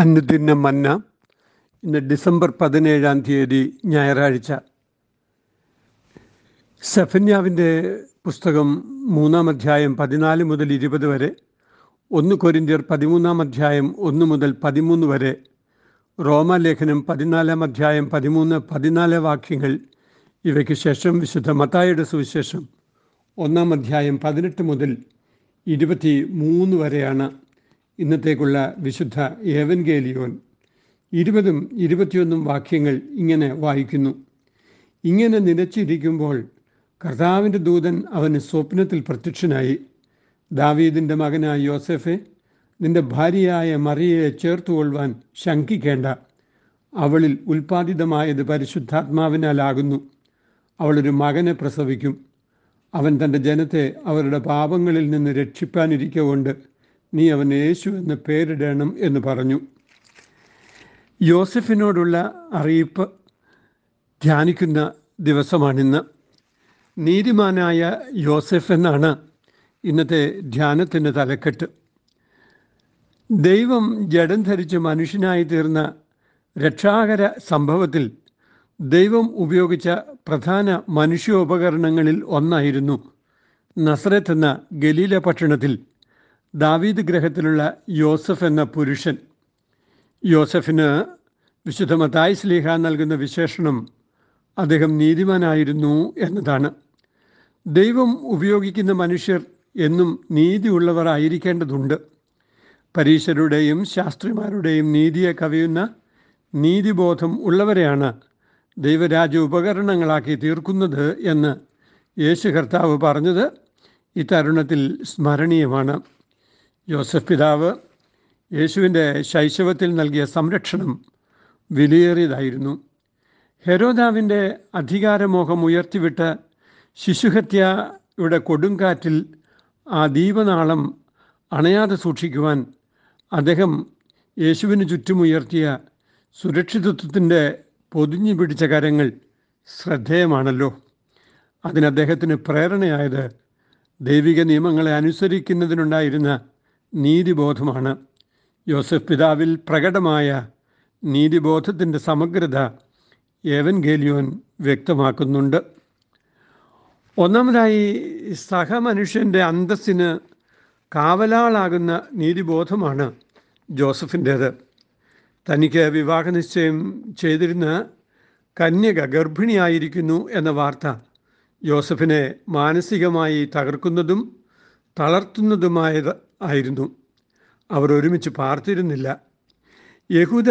അനുദിന മന്ന. ഇന്ന് ഡിസംബർ പതിനേഴാം തീയതി ഞായറാഴ്ച. സെഫന്യാവിന്റെ പുസ്തകം മൂന്നാം അധ്യായം പതിനാല് മുതൽ ഇരുപത് വരെ ഒന്ന് കൊരിന്ത്യർ പതിമൂന്നാം അധ്യായം ഒന്ന് മുതൽ പതിമൂന്ന് വരെ റോമാലേഖനം പതിനാലാം അധ്യായം പതിമൂന്ന് പതിനാല് വാക്യങ്ങൾ. ഇവയ്ക്ക് ശേഷം വിശുദ്ധ മത്തായുടെ സുവിശേഷം ഒന്നാം അധ്യായം പതിനെട്ട് മുതൽ ഇരുപത്തി മൂന്ന് വരെയാണ്. ഇന്നത്തേക്കുള്ള വിശുദ്ധ ഏവൻഗേലിയോൻ. ഇരുപതും ഇരുപത്തിയൊന്നും വാക്യങ്ങൾ ഇങ്ങനെ വായിക്കുന്നു. ഇങ്ങനെ നിലച്ചിരിക്കുമ്പോൾ കർത്താവിന്റെ ദൂതൻ അവന് സ്വപ്നത്തിൽ പ്രത്യക്ഷനായി. ദാവീദിന്റെ മകനായ യോസഫെ നിന്റെ ഭാര്യയായ മറിയയെ ചേർത്തുകൊള്ളുവാൻ ശങ്കിക്കേണ്ട. അവളിൽ ഉൽപ്പാദിതമായത് പരിശുദ്ധാത്മാവിനാലാകുന്നു. അവളൊരു മകനെ പ്രസവിക്കും. അവൻ തന്റെ ജനത്തെ അവരുടെ പാപങ്ങളിൽ നിന്ന് രക്ഷിപ്പാനിരിക്കൊണ്ട് നീ അവൻ യേശു എന്ന് പേരിടണം എന്ന് പറഞ്ഞു. യോസഫിനോടുള്ള അറിയിപ്പ് ധ്യാനിക്കുന്ന ദിവസമാണിന്ന്. നീതിമാനായ യോസഫ് എന്നാണ് ഇന്നത്തെ ധ്യാനത്തിന്റെ തലക്കെട്ട്. ദൈവം ജഡം ധരിച്ച് മനുഷ്യനായി തീർന്ന രക്ഷാകര സംഭവത്തിൽ ദൈവം ഉപയോഗിച്ച പ്രധാന മനുഷ്യോപകരണങ്ങളിൽ ഒന്നായിരുന്നു. നസ്രത്ത് എന്ന ഗലീല പട്ടണത്തിൽ ദാവീദ് ഗ്രഹത്തിലുള്ള യോസഫ് എന്ന പുരുഷൻ. യോസഫിന് വിശുദ്ധ മതായ് സ്ലീഹ നൽകുന്ന വിശേഷണം അദ്ദേഹം നീതിമാനായിരുന്നു എന്നതാണ്. ദൈവം ഉപയോഗിക്കുന്ന മനുഷ്യർ എന്നും നീതിയുള്ളവർ ആയിരിക്കേണ്ടതുണ്ട്. പരീശരുടെയും ശാസ്ത്രിമാരുടെയും നീതിയെ കവിയുന്ന നീതിബോധം ഉള്ളവരെയാണ് ദൈവരാജ്യ ഉപകരണങ്ങളാക്കി തീർക്കുന്നത് എന്ന് യേശു കർത്താവ് പറഞ്ഞത് ഈ സ്മരണീയമാണ്. യോസഫ് പിതാവ് യേശുവിന്റെ ശൈശവത്തിൽ നൽകിയ സംരക്ഷണം വിലയേറിയതായിരുന്നു. ഹെരോദാവിന്റെ അധികാരമോഹം ഉയർത്തിവിട്ട് ശിശുഹത്യയുടെ കൊടുങ്കാറ്റിൽ ആ ദീപനാളം അണയാതെ സൂക്ഷിക്കുവാൻ അദ്ദേഹം യേശുവിന് ചുറ്റുമുയർത്തിയ സുരക്ഷിതത്വത്തിന്റെ പൊതിഞ്ഞു പിടിച്ച കരങ്ങൾ ശ്രദ്ധേയമാണല്ലോ. അതിന് അദ്ദേഹത്തിന് പ്രേരണയായത് ദൈവിക നിയമങ്ങളെ അനുസരിക്കുന്നതിനുണ്ടായിരുന്ന നീതിബോധമാണ്. യോസഫ് പിതാവിൽ പ്രകടമായ നീതിബോധത്തിന്റെ സമഗ്രത ഏവൻ ഗേലിയോൻ വ്യക്തമാക്കുന്നുണ്ട്. ഒന്നാമതായി സഹമനുഷ്യന്റെ അന്തസ്സിന് കാവലാളാകുന്ന നീതിബോധമാണ് ജോസഫിന്റേത് തനിക്ക് വിവാഹ നിശ്ചയം ചെയ്തിരുന്ന കന്യക ഗർഭിണിയായിരിക്കുന്നു എന്ന വാർത്ത ജോസഫിനെ മാനസികമായി തകർക്കുന്നതും തളർത്തുന്നതുമായത് ആയിരുന്നു. അവർ ഒരുമിച്ച് പാർത്തിരുന്നില്ല. യഹൂദ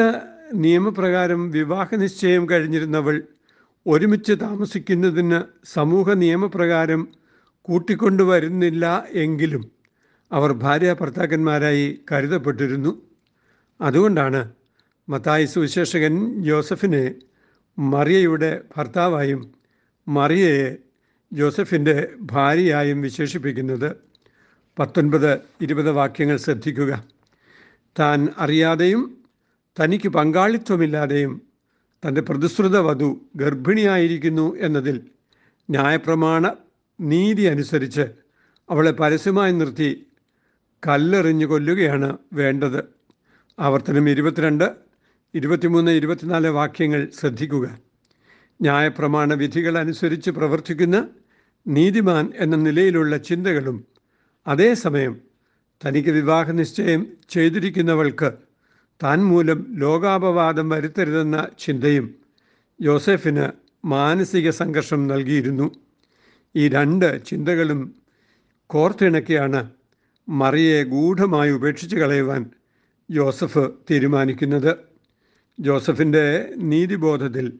നിയമപ്രകാരം വിവാഹ നിശ്ചയം കഴിഞ്ഞിരുന്നവൾ ഒരുമിച്ച് താമസിക്കുന്നതിന് സമൂഹ നിയമപ്രകാരം കൂട്ടിക്കൊണ്ടുവരുന്നില്ല എങ്കിലും അവർ ഭാര്യ ഭർത്താക്കന്മാരായി കരുതപ്പെട്ടിരുന്നു. അതുകൊണ്ടാണ് മത്തായി സുവിശേഷകൻ ജോസഫിനെ മറിയയുടെ ഭർത്താവായും മറിയയെ ജോസഫിന്റെ ഭാര്യയായും വിശേഷിപ്പിക്കുന്നത്. പത്തൊൻപത് ഇരുപത് വാക്യങ്ങൾ ശ്രദ്ധിക്കുക. താൻ അറിയാതെയും തനിക്ക് പങ്കാളിത്വമില്ലാതെയും തന്റെ പ്രതിശ്രുത വധു ഗർഭിണിയായിരിക്കുന്നു എന്നതിൽ ന്യായപ്രമാണ നീതി അനുസരിച്ച് അവളെ പരസ്യമായി നിർത്തി കല്ലെറിഞ്ഞു കൊല്ലുകയാണ് വേണ്ടത്. ആവർത്തനം ഇരുപത്തിരണ്ട് ഇരുപത്തിമൂന്ന് ഇരുപത്തിനാല് വാക്യങ്ങൾ ശ്രദ്ധിക്കുക. ന്യായപ്രമാണ വിധികൾ അനുസരിച്ച് പ്രവർത്തിക്കുന്ന നീതിമാൻ എന്ന നിലയിലുള്ള ചിന്തകളും അതേസമയം തനിക്ക് വിവാഹ നിശ്ചയം ചെയ്തിരിക്കുന്നവൾക്ക് താൻ മൂലം ലോകാപവാദം വരുത്തരുതെന്ന ചിന്തയും യോസെഫിന് മാനസിക സംഘർഷം നൽകിയിരുന്നു. ഈ രണ്ട് ചിന്തകളും കോർത്തിണക്കിയാണ് മറിയെ ഗൂഢമായി ഉപേക്ഷിച്ച് കളയുവാൻ ജോസഫ് തീരുമാനിക്കുന്നത്. ജോസഫിന്റെ നീതിബോധത്തിൽ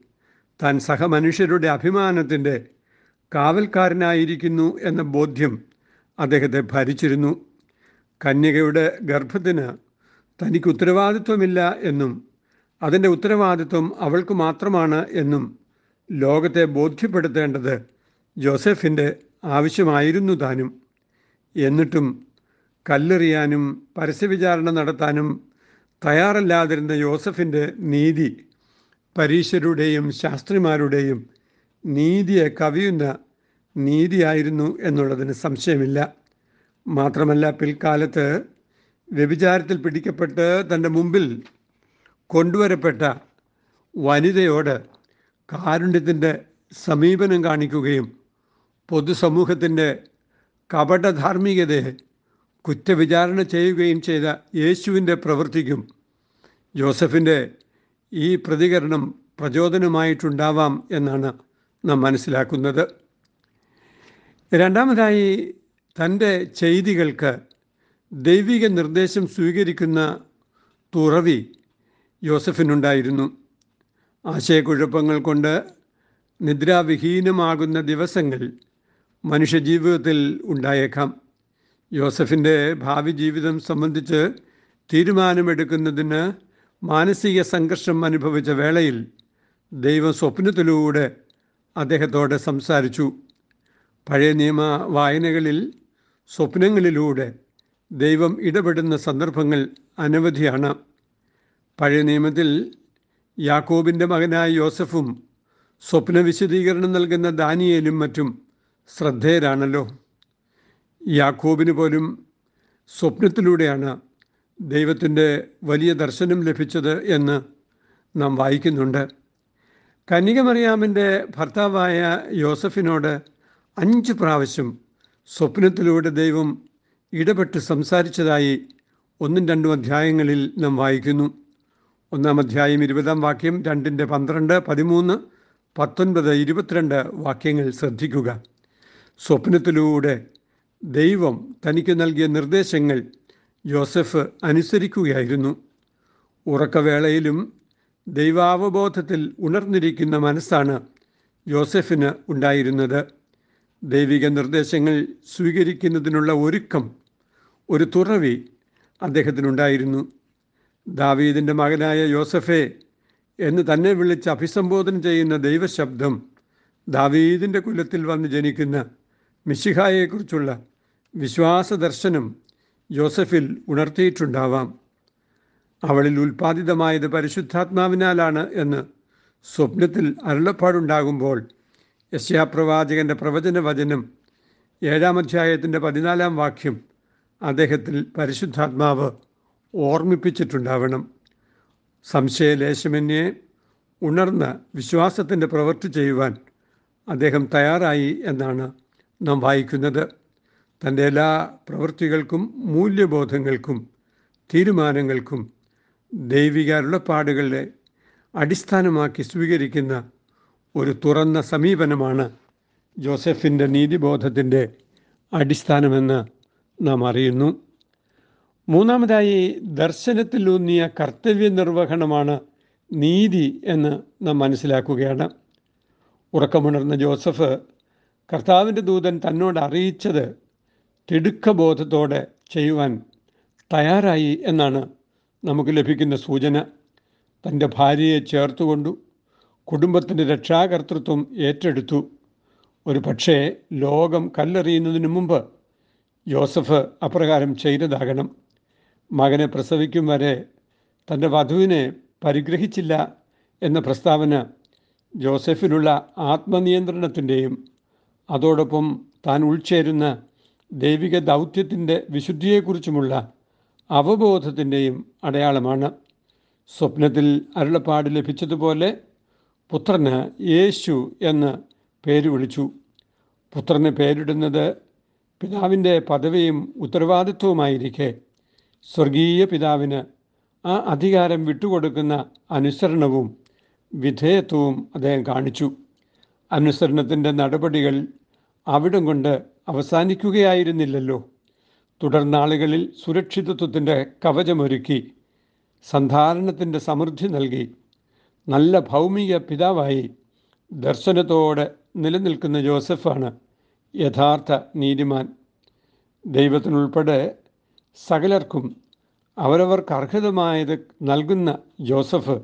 താൻ സഹമനുഷ്യരുടെ അഭിമാനത്തിന്റെ കാവൽക്കാരനായിരിക്കുന്നു എന്ന ബോധ്യം അദ്ദേഹത്തെ ഭരിച്ചിരുന്നു. കന്യകയുടെ ഗർഭത്തിന് തനിക്ക് ഉത്തരവാദിത്വമില്ല എന്നും അതിന്റെ ഉത്തരവാദിത്വം അവൾക്ക് മാത്രമാണ് എന്നും ലോകത്തെ ബോധ്യപ്പെടുത്തേണ്ടത് ജോസഫിന്റെ ആവശ്യമായിരുന്നു താനും. എന്നിട്ടും കല്ലെറിയാനും പരസ്യവിചാരണ നടത്താനും തയ്യാറല്ലാതിരുന്ന യോസഫിന്റെ നീതി പരീശരുടെയും ശാസ്ത്രിമാരുടെയും നീതിയെ കവിയുന്ന നീതിയായിരുന്നു എന്നുള്ളതിന് സംശയമില്ല. മാത്രമല്ല പിൽക്കാലത്ത് വ്യഭിചാരത്തിൽ പിടിക്കപ്പെട്ട് തന്റെ മുമ്പിൽ കൊണ്ടുവരപ്പെട്ട വനിതയോട് കാരുണ്യത്തിന്റെ സമീപനം കാണിക്കുകയും പൊതുസമൂഹത്തിന്റെ കപടധാർമ്മികതയെ കുറ്റവിചാരണ ചെയ്യുകയും ചെയ്ത യേശുവിന്റെ പ്രവൃത്തിക്കും ജോസഫിന്റെ ഈ പ്രതികരണം പ്രചോദനമായിട്ടുണ്ടാവാം എന്നാണ് നാം മനസ്സിലാക്കുന്നത്. രണ്ടാമതായി തന്റെ ചെയ്തികൾക്ക് ദൈവിക നിർദ്ദേശം സ്വീകരിക്കുന്ന തുറവി യോസഫിനുണ്ടായിരുന്നു. ആശയക്കുഴപ്പങ്ങൾ കൊണ്ട് നിദ്രാവിഹീനമാകുന്ന ദിവസങ്ങൾ മനുഷ്യജീവിതത്തിൽ ഉണ്ടായേക്കാം. യോസഫിന്റെ ഭാവി ജീവിതം സംബന്ധിച്ച് തീരുമാനമെടുക്കുന്നതിന് മാനസിക സംഘർഷം അനുഭവിച്ച വേളയിൽ ദൈവ സ്വപ്നത്തിലൂടെ അദ്ദേഹത്തോട് സംസാരിച്ചു. പഴയ നിയമ വായനകളിൽ സ്വപ്നങ്ങളിലൂടെ ദൈവം ഇടപെടുന്ന സന്ദർഭങ്ങൾ അനവധിയാണ്. പഴയ നിയമത്തിൽ യാക്കോബിന്റെ മകനായ യോസഫും സ്വപ്ന വിശദീകരണം നൽകുന്ന ദാനിയേലും മറ്റും ശ്രദ്ധേയരാണല്ലോ. യാക്കോബിന് പോലും സ്വപ്നത്തിലൂടെയാണ് ദൈവത്തിന്റെ വലിയ ദർശനം ലഭിച്ചത് എന്ന് നാം വായിക്കുന്നുണ്ട്. കന്യകമറിയാമിന്റെ ഭർത്താവായ യോസഫിനോട് അഞ്ച് പ്രാവശ്യം സ്വപ്നത്തിലൂടെ ദൈവം ഇടപെട്ട് സംസാരിച്ചതായി ഒന്നും രണ്ടും അധ്യായങ്ങളിൽ നാം വായിക്കുന്നു. ഒന്നാം അധ്യായം ഇരുപതാം വാക്യം രണ്ടിന്റെ പന്ത്രണ്ട് പതിമൂന്ന് പത്തൊൻപത് ഇരുപത്തിരണ്ട് വാക്യങ്ങൾ ശ്രദ്ധിക്കുക. സ്വപ്നത്തിലൂടെ ദൈവം തനിക്ക് നൽകിയ നിർദ്ദേശങ്ങൾ ജോസഫ് അനുസരിക്കുകയായിരുന്നു. ഉറക്കവേളയിലും ദൈവാവബോധത്തിൽ ഉണർന്നിരിക്കുന്ന മനസ്സാണ് ജോസഫിന് ഉണ്ടായിരുന്നത്. ദൈവിക നിർദ്ദേശങ്ങൾ സ്വീകരിക്കുന്നതിനുള്ള ഒരുക്കം ഒരു തുറവി അദ്ദേഹത്തിനുണ്ടായിരുന്നു. ദാവീദിന്റെ മകനായ യോസഫെ എന്ന് തന്നെ വിളിച്ച് അഭിസംബോധന ചെയ്യുന്ന ദൈവശബ്ദം ദാവീദിന്റെ കുലത്തിൽ വന്ന് ജനിക്കുന്ന മിശിഹായെക്കുറിച്ചുള്ള വിശ്വാസ ദർശനം യോസഫിൽ ഉണർത്തിയിട്ടുണ്ടാവാം. അവളിൽ ഉൽപ്പാദിതമായത് പരിശുദ്ധാത്മാവിനാലാണ് എന്ന് സ്വപ്നത്തിൽ അരുളപ്പാടുണ്ടാകുമ്പോൾ യശ്യാപ്രവാചകന്റെ പ്രവചന വചനം ഏഴാം അധ്യായത്തിന്റെ പതിനാലാം വാക്യം അദ്ദേഹത്തിൽ പരിശുദ്ധാത്മാവ് ഓർമ്മിപ്പിച്ചിട്ടുണ്ടാവണം. സംശയലേശമന്യെ ഉണർന്ന് വിശ്വാസത്തിന്റെ പ്രവൃത്തി ചെയ്യുവാൻ അദ്ദേഹം തയ്യാറായി എന്നാണ് നാം വായിക്കുന്നത്. തന്റെ എല്ലാ പ്രവൃത്തികൾക്കും മൂല്യബോധങ്ങൾക്കും തീരുമാനങ്ങൾക്കും ദൈവിക പാടുകളെ അടിസ്ഥാനമാക്കി സ്വീകരിക്കുന്ന ഒരു തുറന്ന സമീപനമാണ് ജോസഫിന്റെ നീതിബോധത്തിന്റെ അടിസ്ഥാനമെന്ന് നാം അറിയുന്നു. മൂന്നാമതായി ദർശനത്തിലൂന്നിയ കർത്തവ്യ നിർവഹണമാണ് നീതി എന്ന് നാം മനസ്സിലാക്കുകയാണ്. ഉറക്കമുണർന്ന ജോസഫ് കർത്താവിന്റെ ദൂതൻ തന്നോട് അറിയിച്ചത് തിടുക്കബോധത്തോടെ ചെയ്യുവാൻ തയ്യാറായി എന്നാണ് നമുക്ക് ലഭിക്കുന്ന സൂചന. തന്റെ ഭാര്യയെ ചേർത്തുകൊണ്ടു കുടുംബത്തിന്റെ രക്ഷാകർത്തൃത്വം ഏറ്റെടുത്തു. ഒരു പക്ഷേ ലോകം കല്ലെറിയുന്നതിന് മുമ്പ് ജോസഫ് അപ്രകാരം ചെയ്തതാകണം. മകനെ പ്രസവിക്കും വരെ തന്റെ വധുവിനെ പരിഗ്രഹിച്ചില്ല എന്ന പ്രസ്താവന ജോസഫിലുള്ള ആത്മനിയന്ത്രണത്തിന്റെയും അതോടൊപ്പം താൻ ഉൾച്ചേരുന്ന ദൈവിക ദൗത്യത്തിന്റെ വിശുദ്ധിയെക്കുറിച്ചുമുള്ള അവബോധത്തിന്റെയും അടയാളമാണ്. സ്വപ്നത്തിൽ അരുളപ്പാട് ലഭിച്ചതുപോലെ പുത്രന് യേശു എന്ന് പേര് വിളിച്ചു. പുത്രന് പേരിടുന്നത് പിതാവിന്റെ പദവിയും ഉത്തരവാദിത്വവുമായിരിക്കെ. സ്വർഗീയ പിതാവിന് ആ അധികാരം വിട്ടുകൊടുക്കുന്ന അനുസരണവും വിധേയത്വവും അദ്ദേഹം കാണിച്ചു. അനുസരണത്തിന്റെ നടപടികൾ അവിടം കൊണ്ട് അവസാനിക്കുകയായിരുന്നില്ലല്ലോ. തുടർനാളുകളിൽ സുരക്ഷിതത്വത്തിന്റെ കവചമൊരുക്കി സന്ധാരണത്തിന്റെ സമൃദ്ധി നൽകി. നല്ല ഭൗമിക പിതാവായി ദർശനത്തോടെ നിലനിൽക്കുന്ന ജോസഫാണ് യഥാർത്ഥ നീതിമാൻ. ദൈവത്തിനുൾപ്പെടെ സകലർക്കും അവരവർക്ക് അർഹതമായത് നൽകുന്ന ജോസഫ്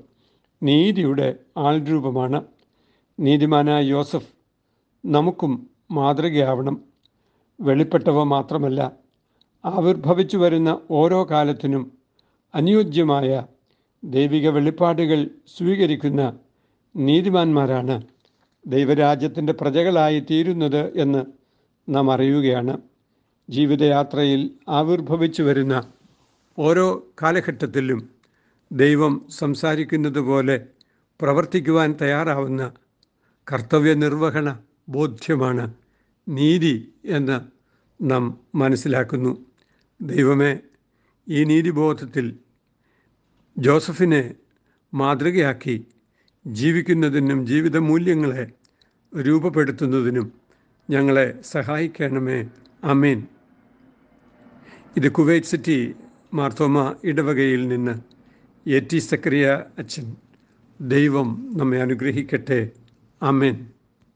നീതിയുടെ ആൾരൂപമാണ്. നീതിമാനായ യോസഫ് നമുക്കും മാതൃകയാവണം. വെളിപ്പെട്ടവ മാത്രമല്ല ആവിർഭവിച്ചു വരുന്ന ഓരോ കാലത്തിനും അനുയോജ്യമായ ദൈവിക വെളിപ്പാടുകൾ സ്വീകരിക്കുന്ന നീതിമാന്മാരാണ്. ദൈവരാജ്യത്തിന്റെ പ്രജകളായി തീരുന്നത് എന്ന് നാം അറിയുകയാണ്. ജീവിതയാത്രയിൽ ആവിർഭവിച്ചു വരുന്ന ഓരോ കാലഘട്ടത്തിലും ദൈവം സംസാരിക്കുന്നത് പോലെ പ്രവർത്തിക്കുവാൻ തയ്യാറാവുന്ന കർത്തവ്യ നിർവഹണ ബോധ്യമാണ് നീതി എന്ന് നാം മനസ്സിലാക്കുന്നു. ദൈവമേ ഈ നീതിബോധത്തിൽ ജോസഫിനെ മാതൃകയാക്കി ജീവിക്കുന്നതിനും ജീവിത മൂല്യങ്ങളെ രൂപപ്പെടുത്തുന്നതിനും ഞങ്ങളെ സഹായിക്കണമേ. അമീൻ ഇത് കുവൈറ്റ് സിറ്റി മാർത്തോമ ഇടവകയിൽ നിന്ന് എ ടി സക്രിയ അച്ഛൻ. ദൈവം നമ്മെ അനുഗ്രഹിക്കട്ടെ. അമേൻ